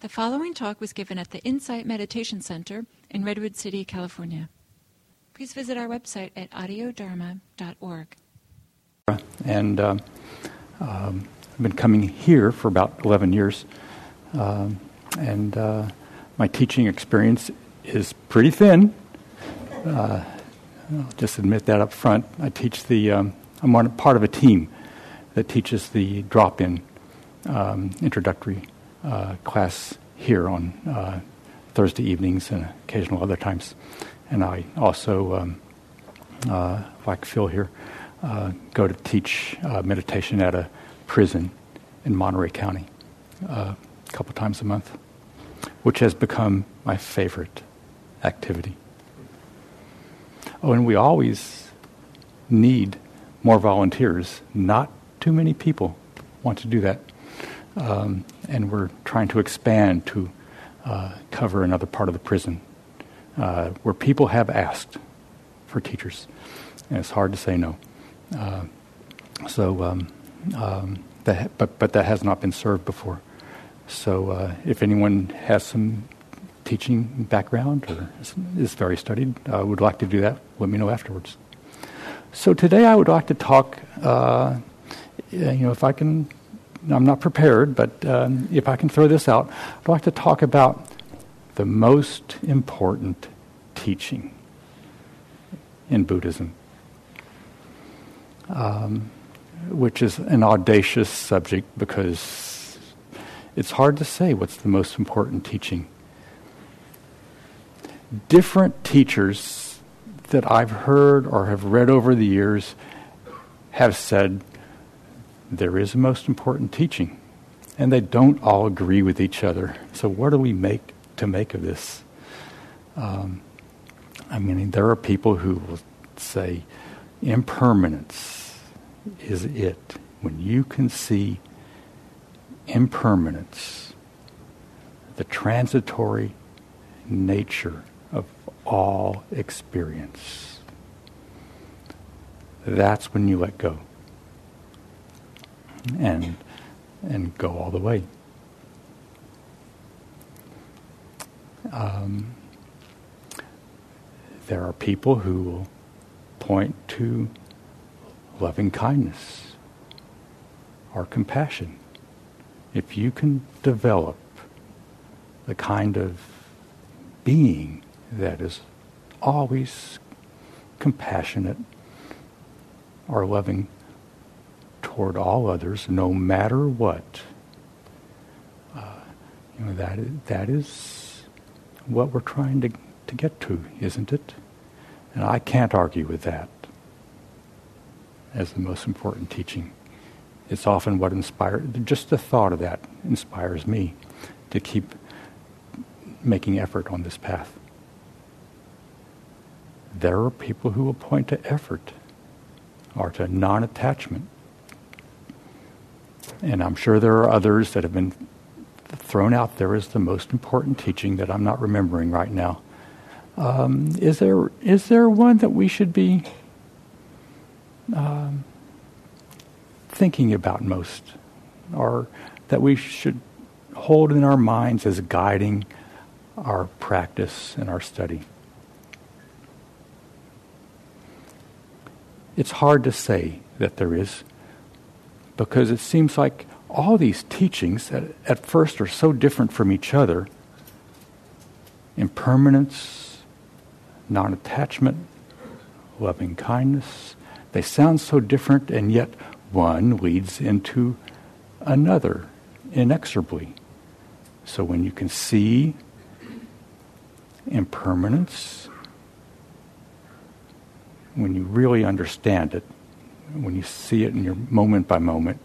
The following talk was given at the Insight Meditation Center in Redwood City, California. Please visit our website at audiodharma.org. And uh, um, I've been coming here for about 11 years. Um, and uh, my teaching experience is pretty thin. Uh, I'll just admit that up front. I teach the, um, I'm part of a team that teaches the drop in um, introductory uh, class here on uh, Thursday evenings and occasional other times. And I also, um, uh, like Phil here, uh, go to teach uh, meditation at a prison in Monterey County uh, a couple times a month, which has become my favorite activity. Oh, and we always need more volunteers. Not too many people want to do that um, and we're trying to expand to uh, cover another part of the prison uh, where people have asked for teachers, and it's hard to say no. Uh, so, um, um, that, but but that has not been served before. So, uh, if anyone has some teaching background or is, is very studied, would like to do that, let me know afterwards. So today, I would like to talk. Uh, you know, if I can I'm not prepared, but um, if I can throw this out, I'd like to talk about the most important teaching in Buddhism, um, which is an audacious subject because it's hard to say what's the most important teaching. Different teachers that I've heard or have read over the years have said there is a most important teaching. And they don't all agree with each other. So, what do we make to make of this? Um, I mean, there are people who will say impermanence is it. When you can see impermanence, the transitory nature of all experience, that's when you let go and and go all the way. Um, there are people who will point to loving kindness or compassion. If you can develop the kind of being that is always compassionate or loving toward all others, no matter what. Uh, you know that is, that is what we're trying to to get to, isn't it? And I can't argue with that as the most important teaching. It's often what inspires. Just the thought of that inspires me to keep making effort on this path. There are people who will point to effort or to non attachment and I'm sure there are others that have been thrown out there as the most important teaching that I'm not remembering right now. Um, is there is there one that we should be um, thinking about most, or that we should hold in our minds as guiding our practice and our study? It's hard to say that there is because it seems like all these teachings that at first are so different from each other impermanence, non attachment, loving kindness they sound so different, and yet one leads into another inexorably. So when you can see impermanence, when you really understand it, when you see it in your moment by moment,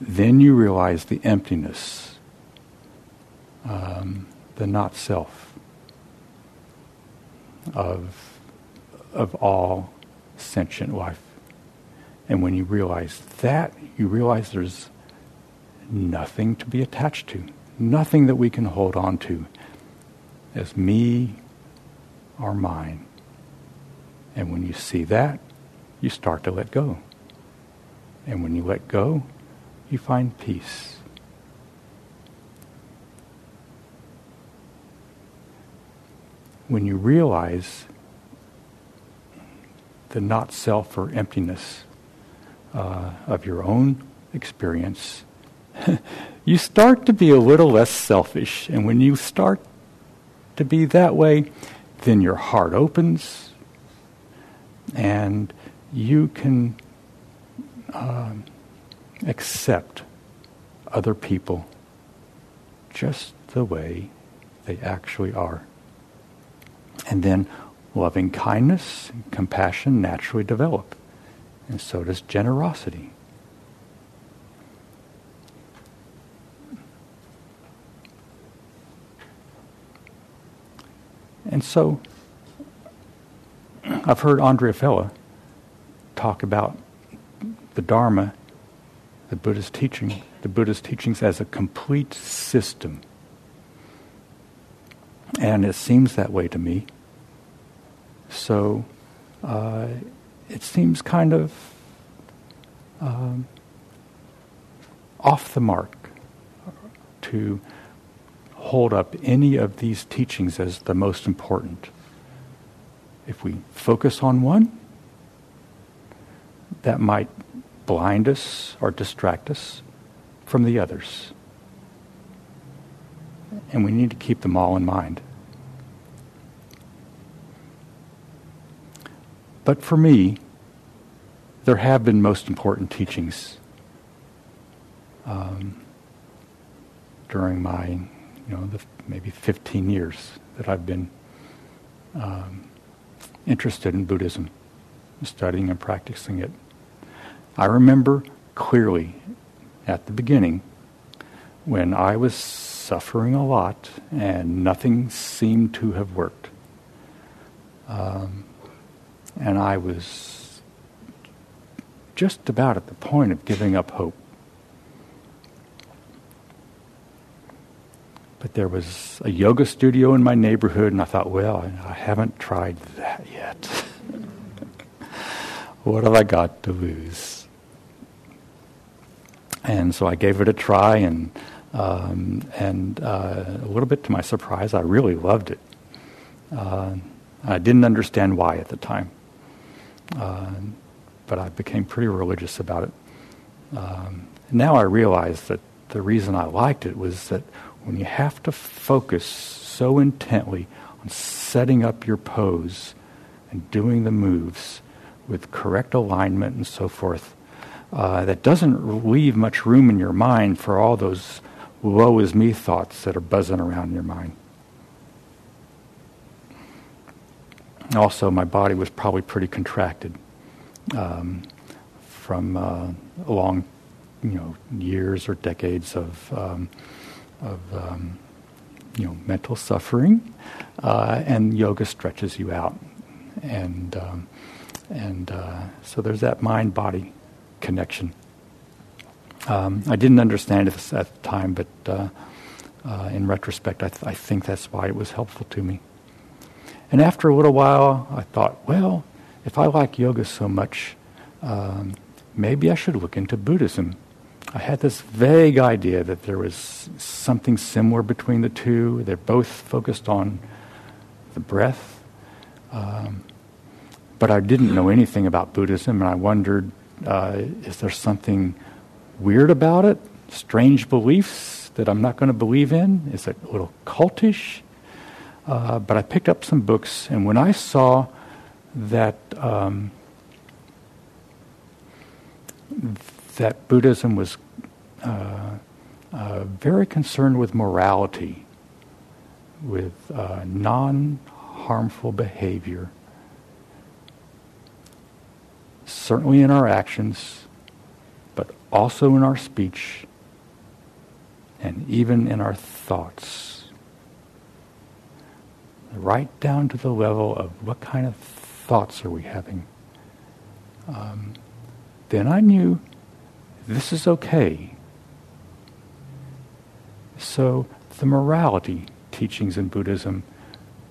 then you realize the emptiness, um, the not self of, of all sentient life. And when you realize that, you realize there's nothing to be attached to, nothing that we can hold on to as me or mine. And when you see that, you start to let go. And when you let go, you find peace. When you realize the not self or emptiness uh, of your own experience, you start to be a little less selfish. And when you start to be that way, then your heart opens and you can uh, accept other people just the way they actually are. And then loving kindness and compassion naturally develop. And so does generosity. And so I've heard Andrea Fella talk about the Dharma, the Buddha's teaching, the Buddha's teachings as a complete system. And it seems that way to me. So uh, it seems kind of um, off the mark to hold up any of these teachings as the most important. If we focus on one, that might blind us or distract us from the others. And we need to keep them all in mind. But for me, there have been most important teachings um, during my, you know, the maybe 15 years that I've been um, interested in Buddhism, studying and practicing it. I remember clearly at the beginning when I was suffering a lot and nothing seemed to have worked. Um, and I was just about at the point of giving up hope. But there was a yoga studio in my neighborhood, and I thought, well, I haven't tried that yet. what have I got to lose? And so I gave it a try, and um, and uh, a little bit to my surprise, I really loved it. Uh, I didn't understand why at the time. Uh, but I became pretty religious about it. Um, now I realize that the reason I liked it was that when you have to focus so intently on setting up your pose and doing the moves with correct alignment and so forth, uh, that doesn't leave much room in your mind for all those woe is me thoughts that are buzzing around in your mind. also my body was probably pretty contracted um, from uh, long, you know, years or decades of um, of um, you know mental suffering, uh, and yoga stretches you out, and um, and uh, so there's that mind body connection. Um, I didn't understand it at the time, but uh, uh, in retrospect, I, th- I think that's why it was helpful to me. And after a little while, I thought, well, if I like yoga so much, um, maybe I should look into Buddhism. I had this vague idea that there was something similar between the two. They're both focused on the breath. Um, but I didn't know anything about Buddhism, and I wondered uh, is there something weird about it? Strange beliefs that I'm not going to believe in? Is it a little cultish? Uh, but I picked up some books, and when I saw that um, that Buddhism was uh, uh, very concerned with morality, with uh, non-harmful behavior, certainly in our actions, but also in our speech, and even in our thoughts right down to the level of what kind of thoughts are we having. Um, then I knew this is okay. So the morality teachings in Buddhism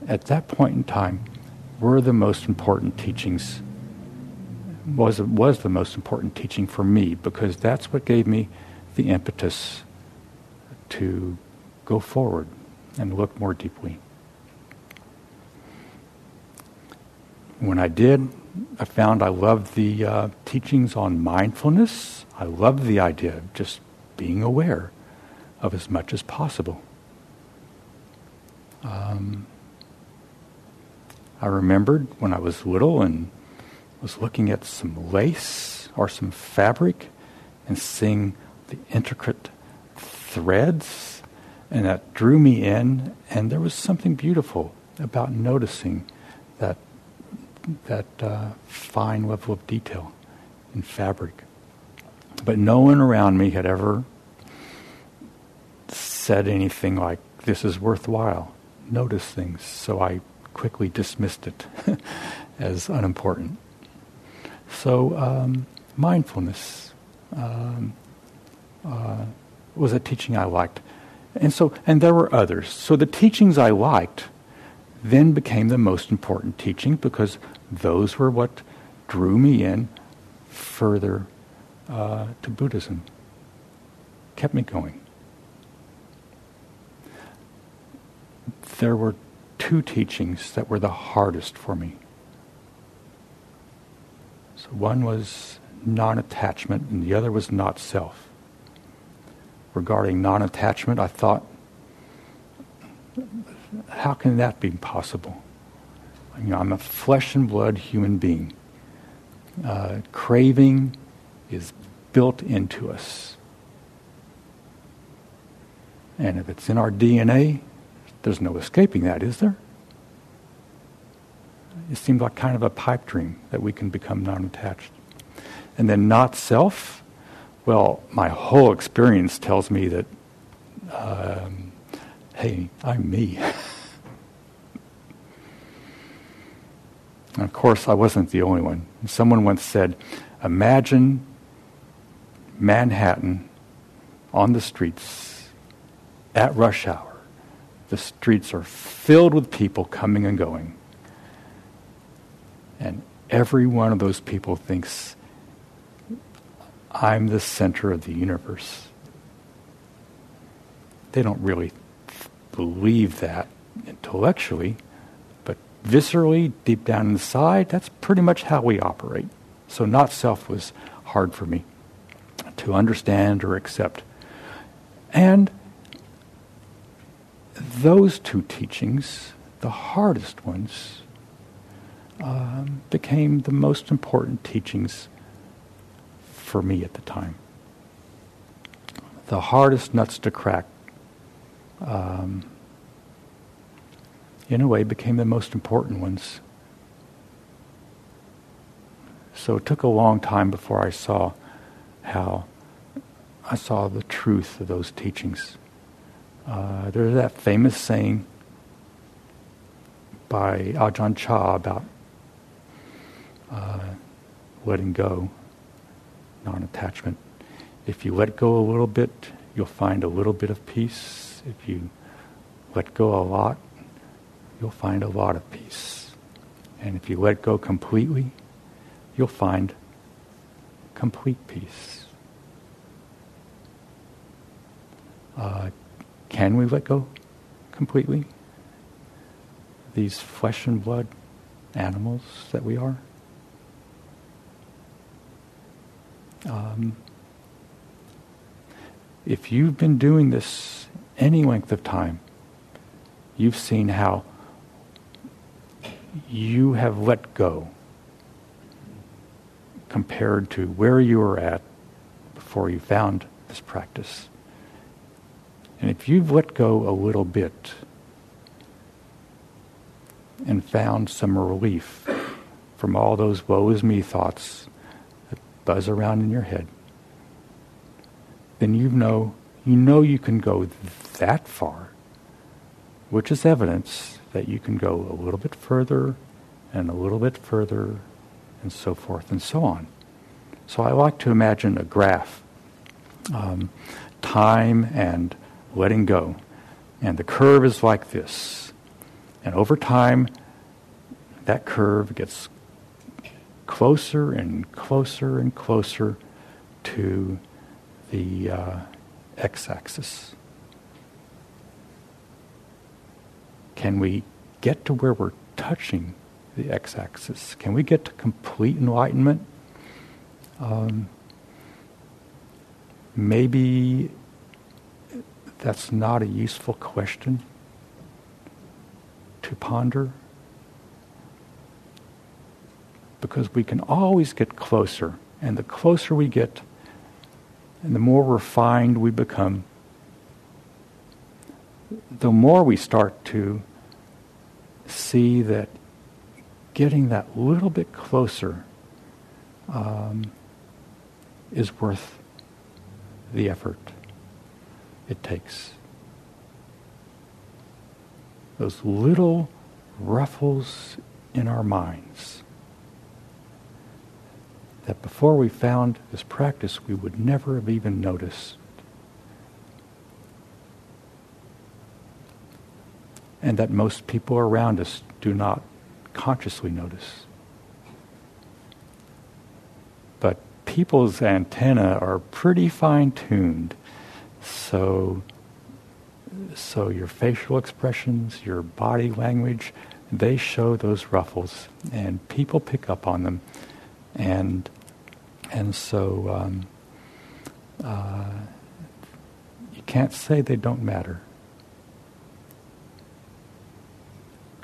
at that point in time were the most important teachings was was the most important teaching for me because that's what gave me the impetus to go forward and look more deeply. when I did, I found I loved the uh, teachings on mindfulness. I loved the idea of just being aware of as much as possible. Um, I remembered when I was little and was looking at some lace or some fabric and seeing the intricate threads, and that drew me in, and there was something beautiful about noticing that that uh, fine level of detail in fabric. But no one around me had ever said anything like, "This is worthwhile." Notice things, so I quickly dismissed it as unimportant. So um, mindfulness um, uh, was a teaching I liked, and so and there were others. So the teachings I liked then became the most important teaching because those were what drew me in further uh, to Buddhism, kept me going. There were two teachings that were the hardest for me. So one was non attachment, and the other was not self. Regarding non attachment, I thought, how can that be possible? You know, I'm a flesh and blood human being. Uh, craving is built into us. And if it's in our DNA, there's no escaping that, is there? It seemed like kind of a pipe dream that we can become non attached. And then not self, well, my whole experience tells me that, um, hey, I'm me. And of course, I wasn't the only one. Someone once said, Imagine Manhattan on the streets at rush hour. The streets are filled with people coming and going. And every one of those people thinks, I'm the center of the universe. They don't really believe that intellectually, but viscerally, deep down inside, that's pretty much how we operate. So, not self was hard for me to understand or accept. And those two teachings, the hardest ones, um, became the most important teachings for me at the time. The hardest nuts to crack. Um, in a way, became the most important ones. So it took a long time before I saw how I saw the truth of those teachings. Uh, there's that famous saying by Ajahn Chah about uh, letting go, non attachment. If you let go a little bit, you'll find a little bit of peace. If you let go a lot, you'll find a lot of peace. And if you let go completely, you'll find complete peace. Uh, can we let go completely? These flesh and blood animals that we are? Um, if you've been doing this any length of time, you've seen how you have let go compared to where you were at before you found this practice. And if you've let go a little bit and found some relief from all those woe is me thoughts buzz around in your head, then you know you know you can go that far, which is evidence that you can go a little bit further and a little bit further and so forth and so on. So I like to imagine a graph, um, time and letting go. And the curve is like this. And over time, that curve gets closer and closer and closer to the uh, x axis. Can we get to where we're touching the x-axis. Can we get to complete enlightenment? Um, maybe that's not a useful question to ponder because we can always get closer, and the closer we get, and the more refined we become, the more we start to see that getting that little bit closer um, is worth the effort it takes. Those little ruffles in our minds that before we found this practice we would never have even noticed. And that most people around us do not consciously notice. But people's antenna are pretty fine tuned. So, so your facial expressions, your body language, they show those ruffles, and people pick up on them. And and so um, uh, you can't say they don't matter.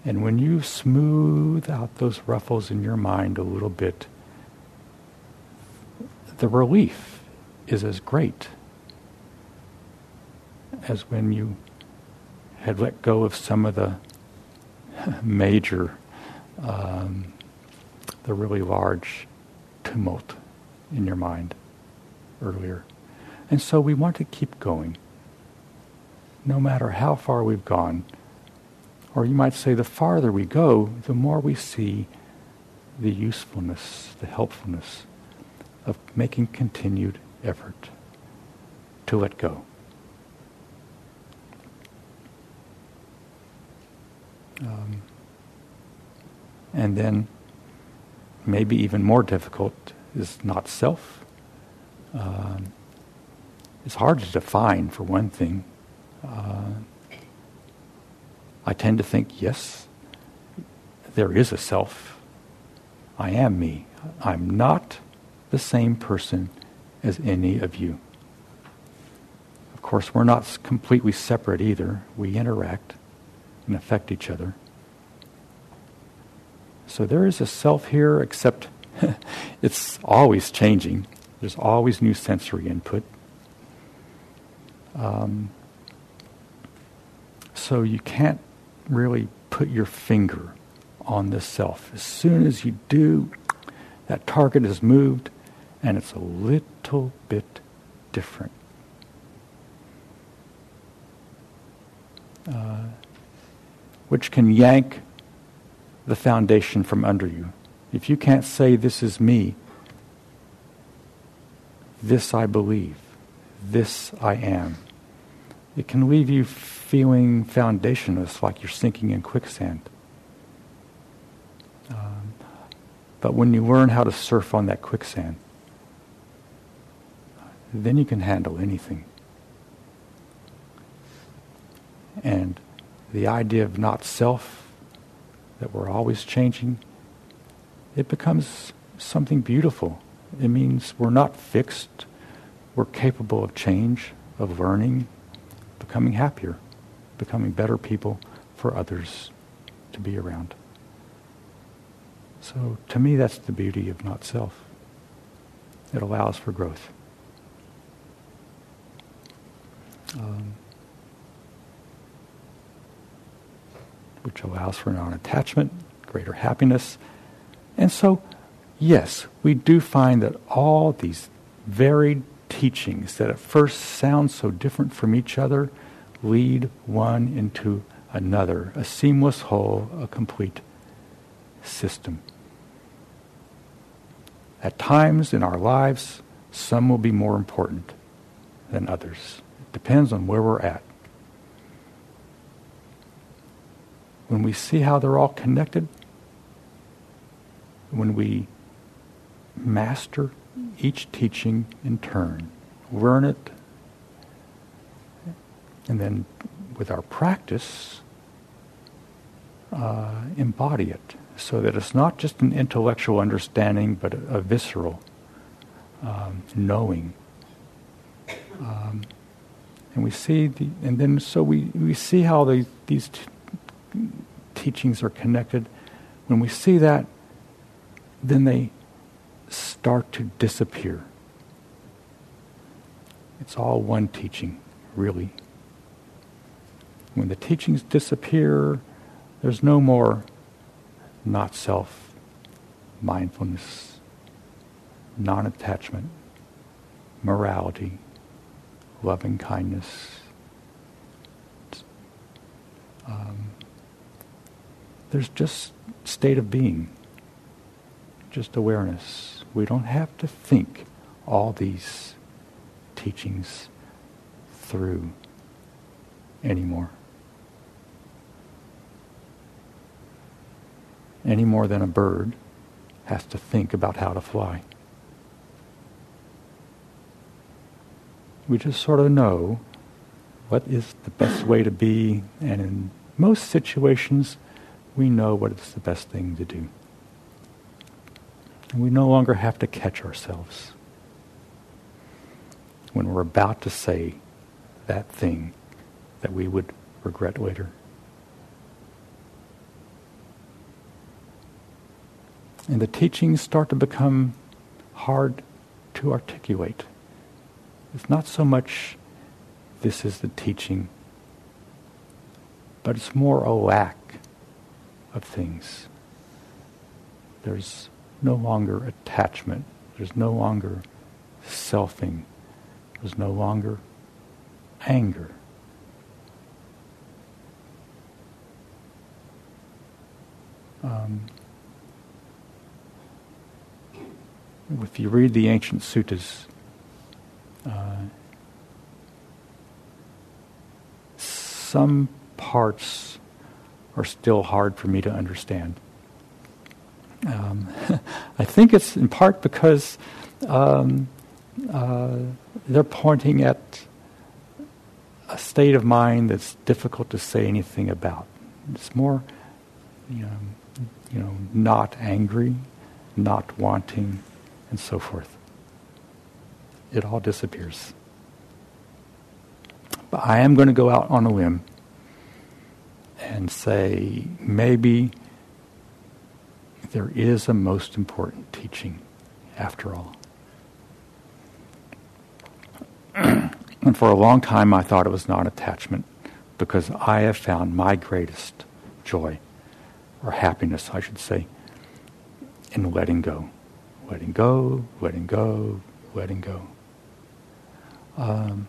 And when you smooth out those ruffles in your mind a little bit, the relief is as great as when you had let go of some of the major, um, the really large tumult in your mind earlier. And so we want to keep going, no matter how far we've gone. Or you might say the farther we go, the more we see the usefulness, the helpfulness of making continued effort to let go. Um, and then, maybe even more difficult, is not self. Um, it's hard to define, for one thing. Uh, I tend to think, yes, there is a self. I am me. I'm not the same person as any of you. Of course, we're not completely separate either. We interact and affect each other. So there is a self here, except it's always changing. There's always new sensory input. Um, so you can't really put your finger on this self. As soon as you do, that target is moved and it's a little bit different. Uh, which can yank the foundation from under you. If you can't say, This is me, this I believe, this I am, it can leave you feeling foundationless, like you're sinking in quicksand. Um, but when you learn how to surf on that quicksand, then you can handle anything. And the idea of not self, that we're always changing, it becomes something beautiful. It means we're not fixed. We're capable of change, of learning, becoming happier, becoming better people for others to be around. So to me, that's the beauty of not self. It allows for growth. Um, which allows for non-attachment, greater happiness, and so, yes, we do find that all these varied teachings that at first sound so different from each other lead one into another, a seamless whole, a complete system. At times in our lives, some will be more important than others. It depends on where we're at. When we see how they're all connected, when we master each teaching in turn, learn it, and then with our practice, uh, embody it so that it's not just an intellectual understanding but a, a visceral um, knowing. Um, and we see the, and then so we, we see how the, these t- teachings are connected. When we see that, then they start to disappear. It's all one teaching, really. When the teachings disappear, there's no more not self, mindfulness, non attachment, morality, loving kindness. Um, there's just state of being, just awareness. We don't have to think all these teachings through anymore. Any more than a bird has to think about how to fly. We just sort of know what is the best way to be, and in most situations, we know what is the best thing to do. And we no longer have to catch ourselves when we're about to say that thing that we would regret later. And the teachings start to become hard to articulate. It's not so much this is the teaching, but it's more a lack of things. There's no longer attachment. There's no longer selfing. There's no longer anger. Um, if you read the ancient suttas, uh, some parts are still hard for me to understand. Um, I think it's in part because um, uh, they're pointing at a state of mind that's difficult to say anything about. It's more, you know, you know, not angry, not wanting, and so forth. It all disappears. But I am going to go out on a limb and say maybe there is a most important teaching after all. and for a long time, I thought it was non attachment because I have found my greatest joy, or happiness, I should say, in letting go letting go, letting go, letting go. Um,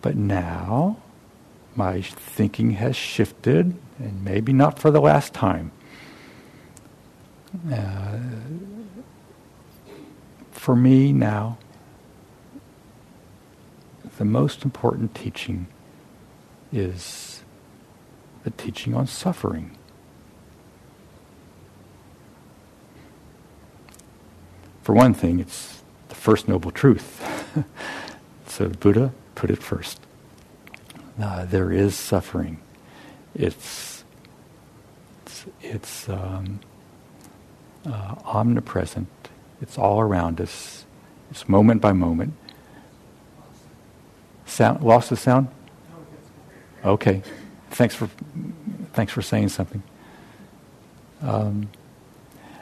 but now my thinking has shifted, and maybe not for the last time. Uh, for me now, the most important teaching is the teaching on suffering. For one thing, it's the first noble truth. so Buddha put it first. Uh, there is suffering. It's it's, it's um, uh, omnipresent. It's all around us. It's moment by moment. Sound lost the sound. Okay, thanks for thanks for saying something. Um,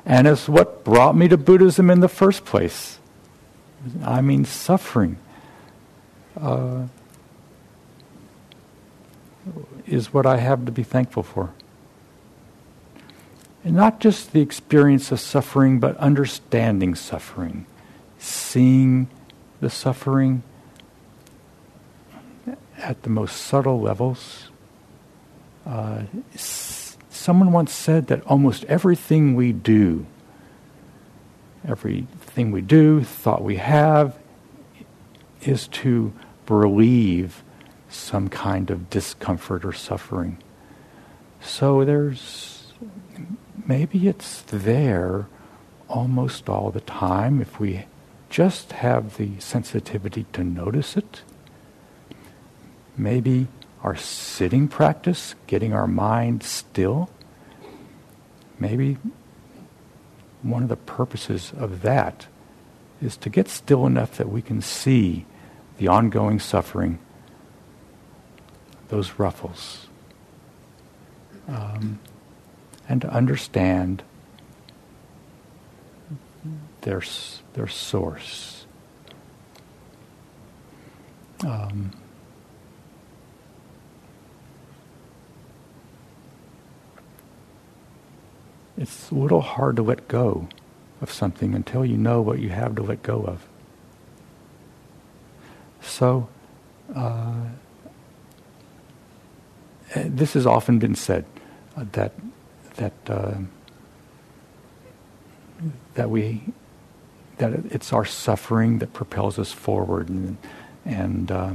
and it's what brought me to Buddhism in the first place. I mean, suffering uh, is what I have to be thankful for. And not just the experience of suffering, but understanding suffering, seeing the suffering at the most subtle levels. Uh, Someone once said that almost everything we do, everything we do, thought we have, is to relieve some kind of discomfort or suffering. So there's, maybe it's there almost all the time if we just have the sensitivity to notice it. Maybe our sitting practice, getting our mind still, maybe one of the purposes of that is to get still enough that we can see the ongoing suffering, those ruffles, um, and to understand their, their source. Um, it's a little hard to let go of something until you know what you have to let go of. So, uh, eh, this has often been said uh, that that uh, that we that it's our suffering that propels us forward and and uh,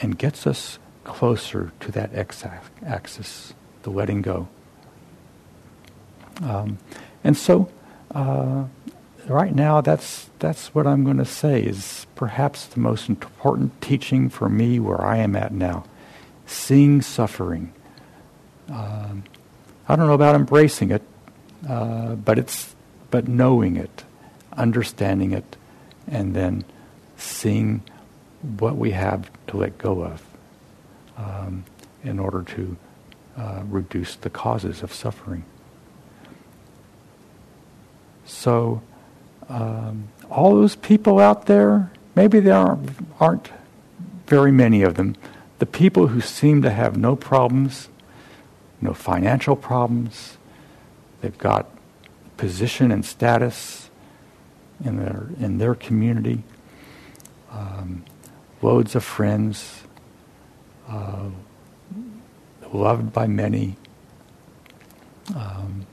and gets us closer to that x-axis, the letting go. Um, and so, uh, right now, that's that's what I'm going to say is perhaps the most important teaching for me where I am at now, seeing suffering. Um, I don't know about embracing it, uh, but it's but knowing it, understanding it, and then seeing what we have to let go of um, in order to uh, reduce the causes of suffering. So, um, all those people out there, maybe there aren't, aren't very many of them, the people who seem to have no problems, no financial problems, they've got position and status in their, in their community, um, loads of friends, uh, loved by many. Um,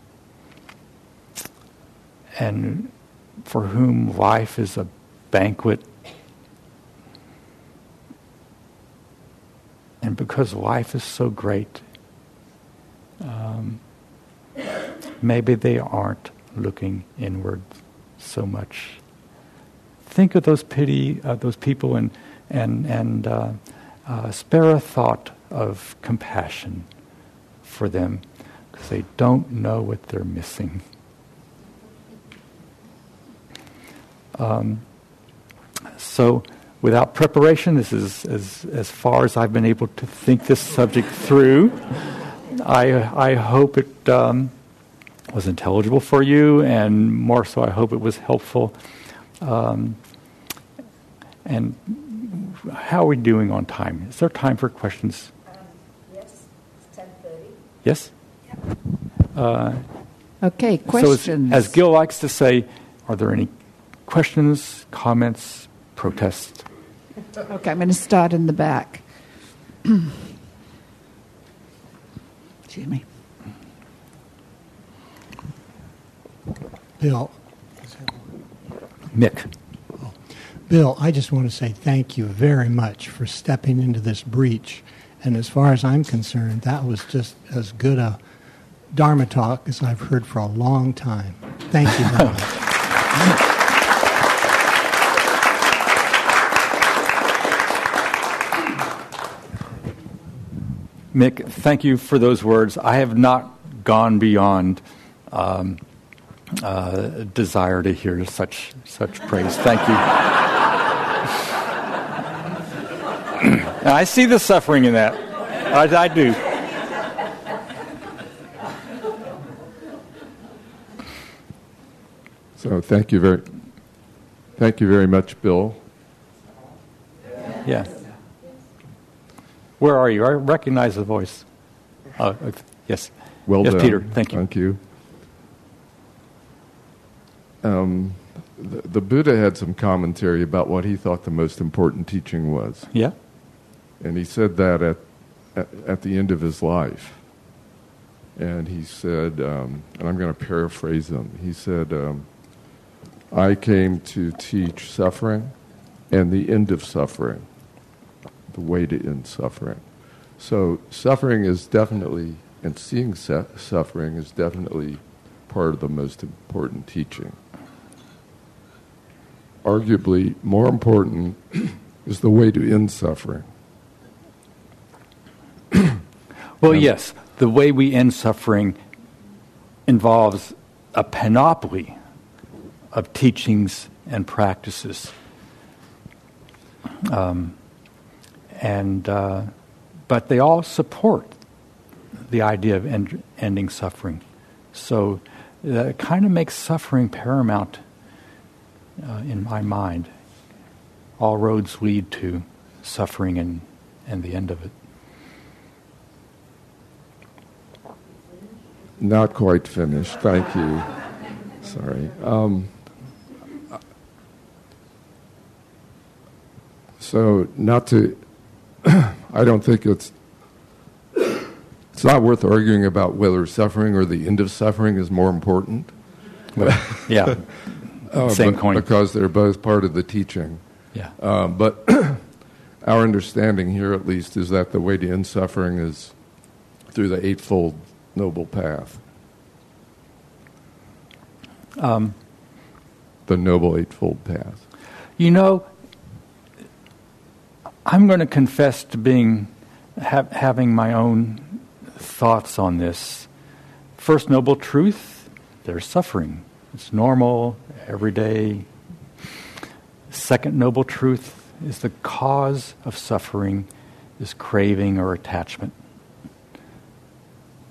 and for whom life is a banquet. And because life is so great, um, maybe they aren't looking inward so much. Think of those pity, uh, those people, and and and uh, uh, spare a thought of compassion for them because they don't know what they're missing. Um, so, without preparation, this is as, as far as I've been able to think this subject through. I, I hope it um, was intelligible for you, and more so, I hope it was helpful. Um, and how are we doing on time? Is there time for questions? Um, yes, it's 10.30. Yes? Uh, okay, questions. So as, as Gil likes to say, are there any questions, comments, protests? Okay, I'm going to start in the back. Jimmy. Bill. Mick. Bill, I just want to say thank you very much for stepping into this breach. And as far as I'm concerned, that was just as good a Dharma talk as I've heard for a long time. Thank you very much. Mick, thank you for those words. I have not gone beyond um, uh, desire to hear such such praise. Thank you. I see the suffering in that. I, I do. So thank you very, thank you very much, Bill. Yeah. Where are you? I recognize the voice. Uh, yes. Well yes, done. Peter. Thank you. Thank you. Um, the, the, Buddha had some commentary about what he thought the most important teaching was. Yeah. And he said that at, at, at the end of his life. And he said, um, and I'm going to paraphrase him, he said, um, I came to teach suffering and the end of suffering the way to end suffering. So suffering is definitely, and seeing su- suffering is definitely part of the most important teaching. Arguably, more important is the way to end suffering. well, yes, the way we end suffering involves a panoply of teachings and practices. Um, and, uh, but they all support the idea of end, ending suffering. So that kind of makes suffering paramount uh, in my mind. All roads lead to suffering and, and the end of it. Not quite finished. Thank you. Sorry. Um, so, not to, I don't think it's, it's not worth arguing about whether suffering or the end of suffering is more important. yeah. uh, Same coin. Because they're both part of the teaching. Yeah. Uh, but our understanding here, at least, is that the way to end suffering is through the Eightfold Noble Path. Um, the Noble Eightfold Path. You know, I'm going to confess to being ha- having my own thoughts on this. First noble truth: there's suffering. It's normal, everyday. Second noble truth is the cause of suffering is craving or attachment.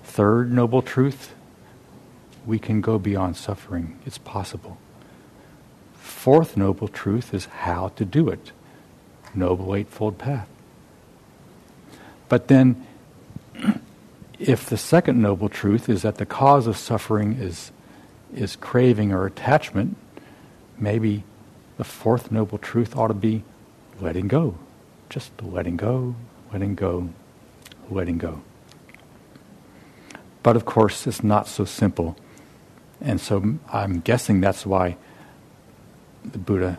Third noble truth: we can go beyond suffering. It's possible. Fourth noble truth is how to do it Noble Eightfold Path. But then, if the second noble truth is that the cause of suffering is, is craving or attachment, maybe the fourth noble truth ought to be letting go. Just letting go, letting go, letting go. But of course, it's not so simple. And so I'm guessing that's why the Buddha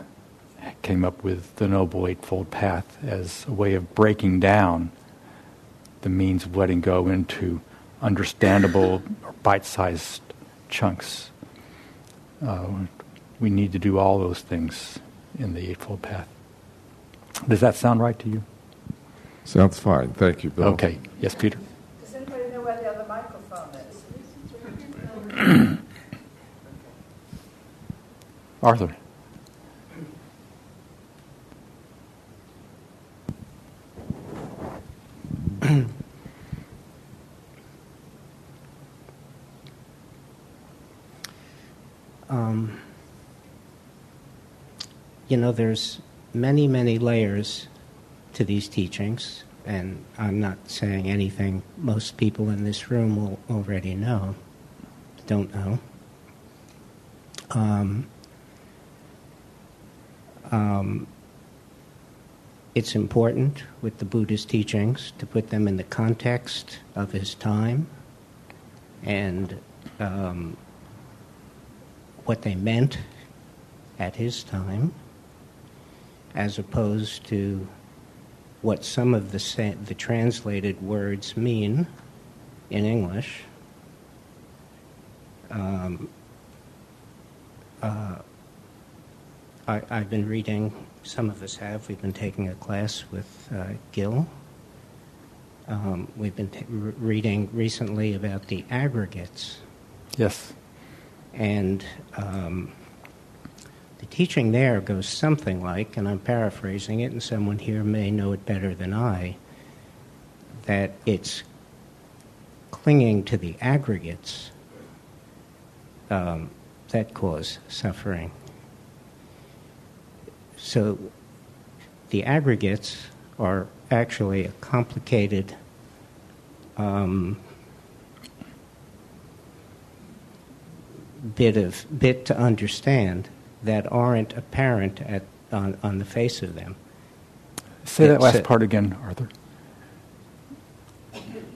came up with the Noble Eightfold Path as a way of breaking down the means of letting go into understandable or bite sized chunks. Uh, we need to do all those things in the Eightfold Path. Does that sound right to you? Sounds fine. Thank you, Bill. Okay. Yes, Peter? Does anybody know where the other microphone is? Arthur. You know, there's many, many layers to these teachings, and I'm not saying anything most people in this room will already know, don't know. Um, um, it's important with the Buddha's teachings to put them in the context of his time and um, what they meant at his time, as opposed to what some of the, sa- the translated words mean in English. Um, uh, I, have been reading, some of us have, we've been taking a class with uh, Gil. Um, we've been t- reading recently about the aggregates. Yes. And um, the teaching there goes something like, and I'm paraphrasing it, and someone here may know it better than I, that it's clinging to the aggregates um, that cause suffering. So the aggregates are actually a complicated um, bit of bit to understand that aren't apparent at, on, on the face of them. Say that last part again, Arthur.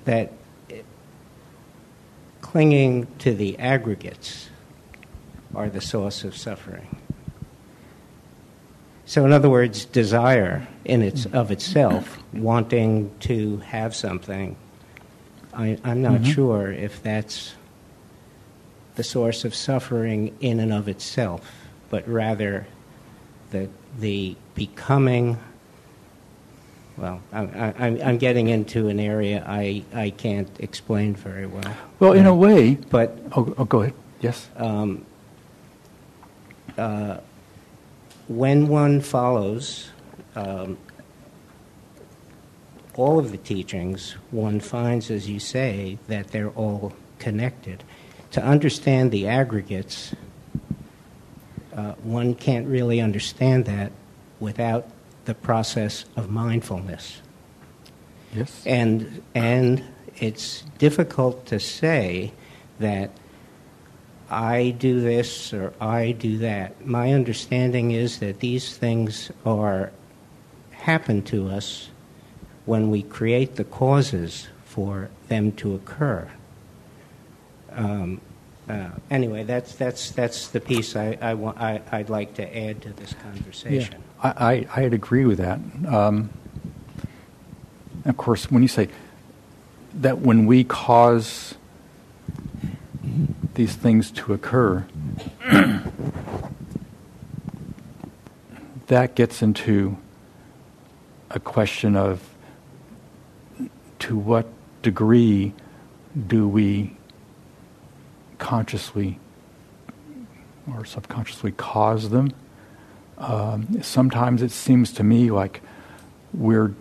That clinging to the aggregates are the source of suffering. So, in other words, desire in its of itself, wanting to have something. I, am not mm-hmm. sure if that's the source of suffering in and of itself, but rather the the becoming well, I, I, I'm, I'm getting into an area I, I can't explain very well. Well, in a way, But oh, oh go ahead. Yes. um, uh, when one follows um, all of the teachings, one finds, as you say, that they're all connected. To understand the aggregates, uh, one can't really understand that without the process of mindfulness. Yes. And, and it's difficult to say that I do this or I do that. My understanding is that these things are happen to us when we create the causes for them to occur. Um, uh, anyway, that's, that's, that's the piece I, I, wa- I, I'd like to add to this conversation. I, I, I'd agree with that. Um, of course, when you say that when we cause these things to occur, that gets into a question of to what degree do we consciously or subconsciously cause them? Um, sometimes it seems to me like we're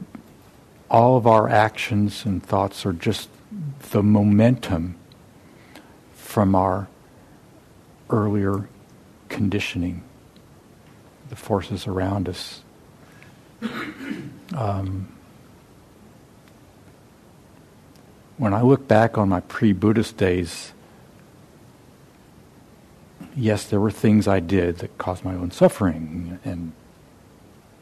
all of our actions and thoughts are just the momentum from our earlier conditioning, the forces around us. Um, when I look back on my pre Buddhist days, yes, there were things I did that caused my own suffering, and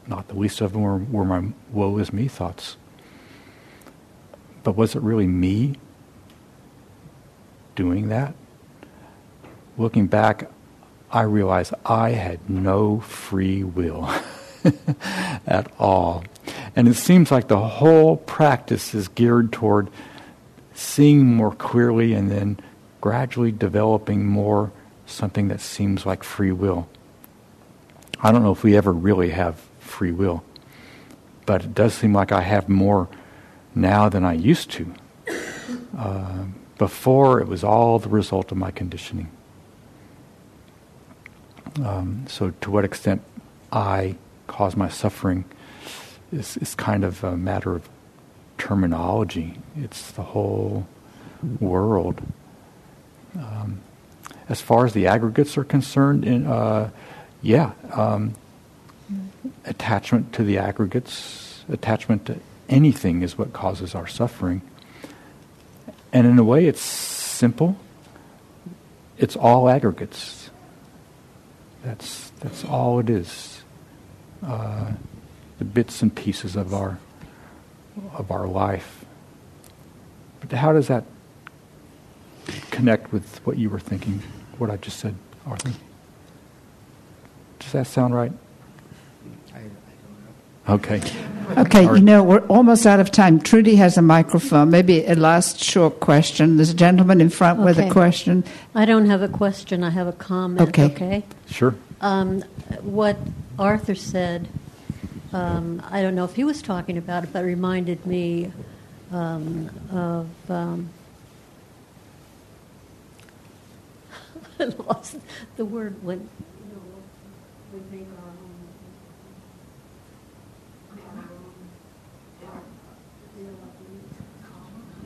not the least of them were, were my woe is me thoughts. But was it really me doing that? Looking back, I realized I had no free will at all. And it seems like the whole practice is geared toward seeing more clearly and then gradually developing more something that seems like free will. I don't know if we ever really have free will, but it does seem like I have more now than I used to. Uh, before, it was all the result of my conditioning. Um, so, to what extent I cause my suffering is, is kind of a matter of terminology. It's the whole world. Um, as far as the aggregates are concerned, in, uh, yeah, um, attachment to the aggregates, attachment to anything is what causes our suffering. And in a way, it's simple. It's all aggregates. That's that's all it is. Uh, the bits and pieces of our of our life. But how does that connect with what you were thinking? What I just said, Arthur. Does that sound right? Okay. Okay, All you know, we're almost out of time. Trudy has a microphone. Maybe a last short question. There's a gentleman in front with a question. I don't have a question, I have a comment, Okay. okay? Sure. Um, what Arthur said, um, I don't know if he was talking about it, but it reminded me um, of. Um, I lost the word when. You know, we make our own.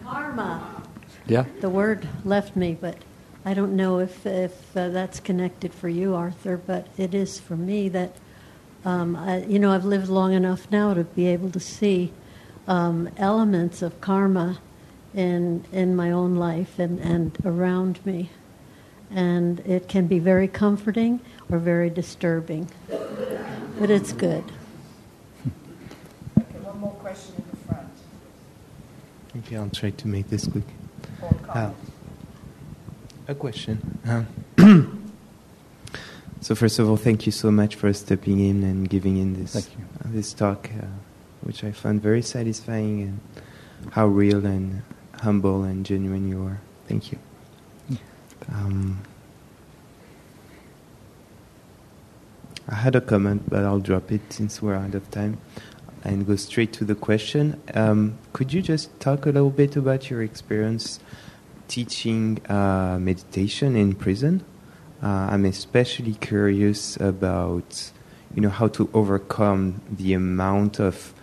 Karma. Yeah. The word left me, but I don't know if, if uh, that's connected for you, Arthur, but it is for me that, um, I, you know, I've lived long enough now to be able to see um, elements of karma in, in my own life and, and around me. And it can be very comforting or very disturbing, but it's good. Okay, one more question in the front. Okay, I'll try to make this quick. Uh, a question. Um, so first of all, thank you so much for stepping in and giving in this Thank you. uh, this talk, uh, which I found very satisfying, and how real and humble and genuine you are. Thank you. Um, I had a comment, but I'll drop it since we're out of time. and go straight to the question. Um, could you just talk a little bit about your experience teaching uh, meditation in prison? Uh, I'm especially curious about, you know, how to overcome the amount of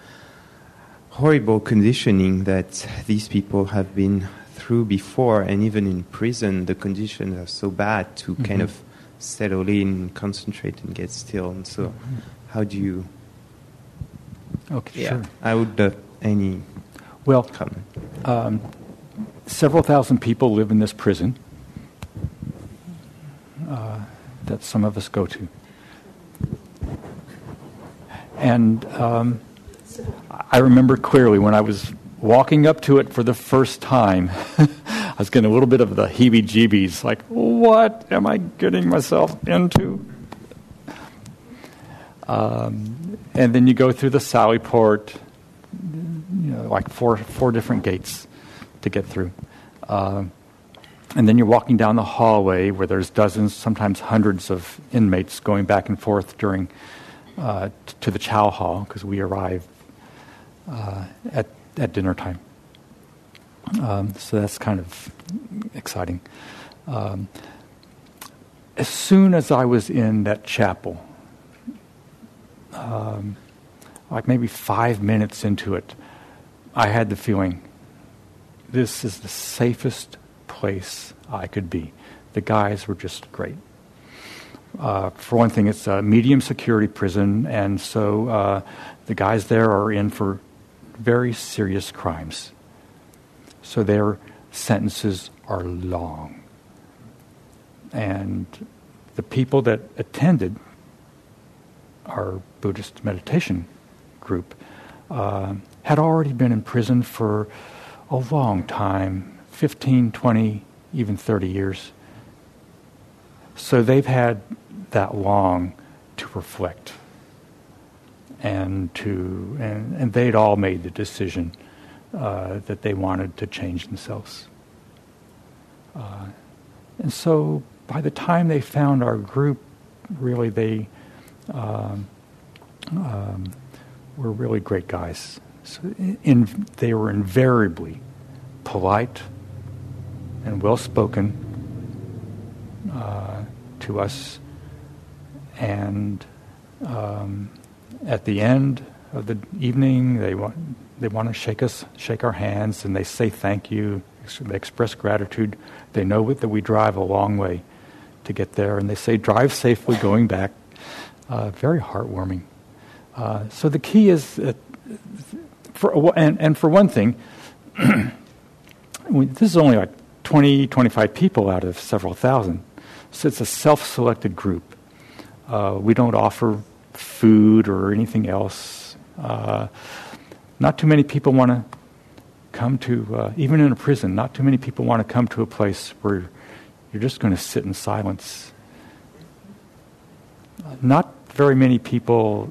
horrible conditioning that these people have been through before, and even in prison, the conditions are so bad to mm-hmm. kind of settle in, concentrate, and get still. And so, mm-hmm. how do you? Okay, yeah, sure. I would love any well comment. Um, several thousand people live in this prison uh, that some of us go to, and um, I remember clearly when I was walking up to it for the first time. I was getting a little bit of the heebie jeebies like, what am I getting myself into? Um, and then you go through the Sally Port, you know, like four, four different gates to get through. Uh, and then you're walking down the hallway where there's dozens, sometimes hundreds of inmates going back and forth during uh, t- to the chow hall because we arrive uh, at at dinner time. Um, so that's kind of exciting. Um, as soon as I was in that chapel, um, like maybe five minutes into it, I had the feeling this is the safest place I could be. The guys were just great. Uh, for one thing, it's a medium security prison, and so uh, the guys there are in for very serious crimes. So their sentences are long. And the people that attended our Buddhist meditation group uh, had already been in prison for a long time 15, 20, even 30 years. So they've had that long to reflect and to and, and they'd all made the decision uh, that they wanted to change themselves. Uh, and so by the time they found our group, really they um, um, were really great guys. So in, they were invariably polite and well spoken uh, to us, and um, at the end of the evening, they want they want to shake us, shake our hands, and they say thank you. They express gratitude. They know that we drive a long way to get there, and they say drive safely going back. Uh, very heartwarming. Uh, so the key is, uh, for and, and for one thing, this is only like 20, 25 people out of several thousand. So it's a self-selected group. Uh, we don't offer food or anything else. Uh, not too many people want to come to, uh, even in a prison, not too many people want to come to a place where you're just going to sit in silence. Not very many people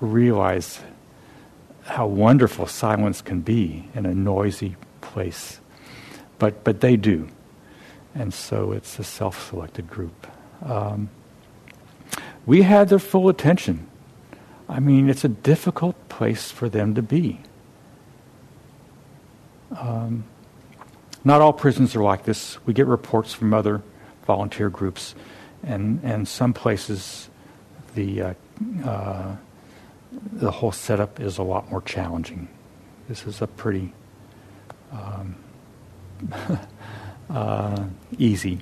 realize how wonderful silence can be in a noisy place. But, but they do. And so it's a self selected group. Um, we had their full attention. I mean, it's a difficult place for them to be. Um, not all prisons are like this. We get reports from other volunteer groups, and, and some places the, uh, uh, the whole setup is a lot more challenging. This is a pretty um, uh, easy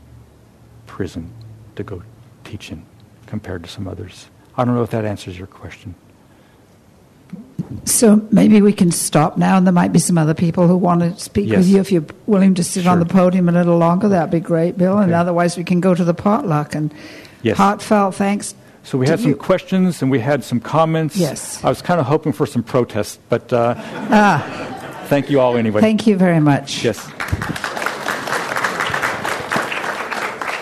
prison to go teach in compared to some others. I don't know if that answers your question. So maybe we can stop now, and there might be some other people who want to speak yes. with you. If you're willing to sit sure. on the podium a little longer, that'd be great, Bill. Okay. And otherwise, we can go to the potluck. And yes. heartfelt thanks. So we had some you. questions and we had some comments. Yes. I was kind of hoping for some protests, but uh, ah. thank you all anyway. Thank you very much. Yes.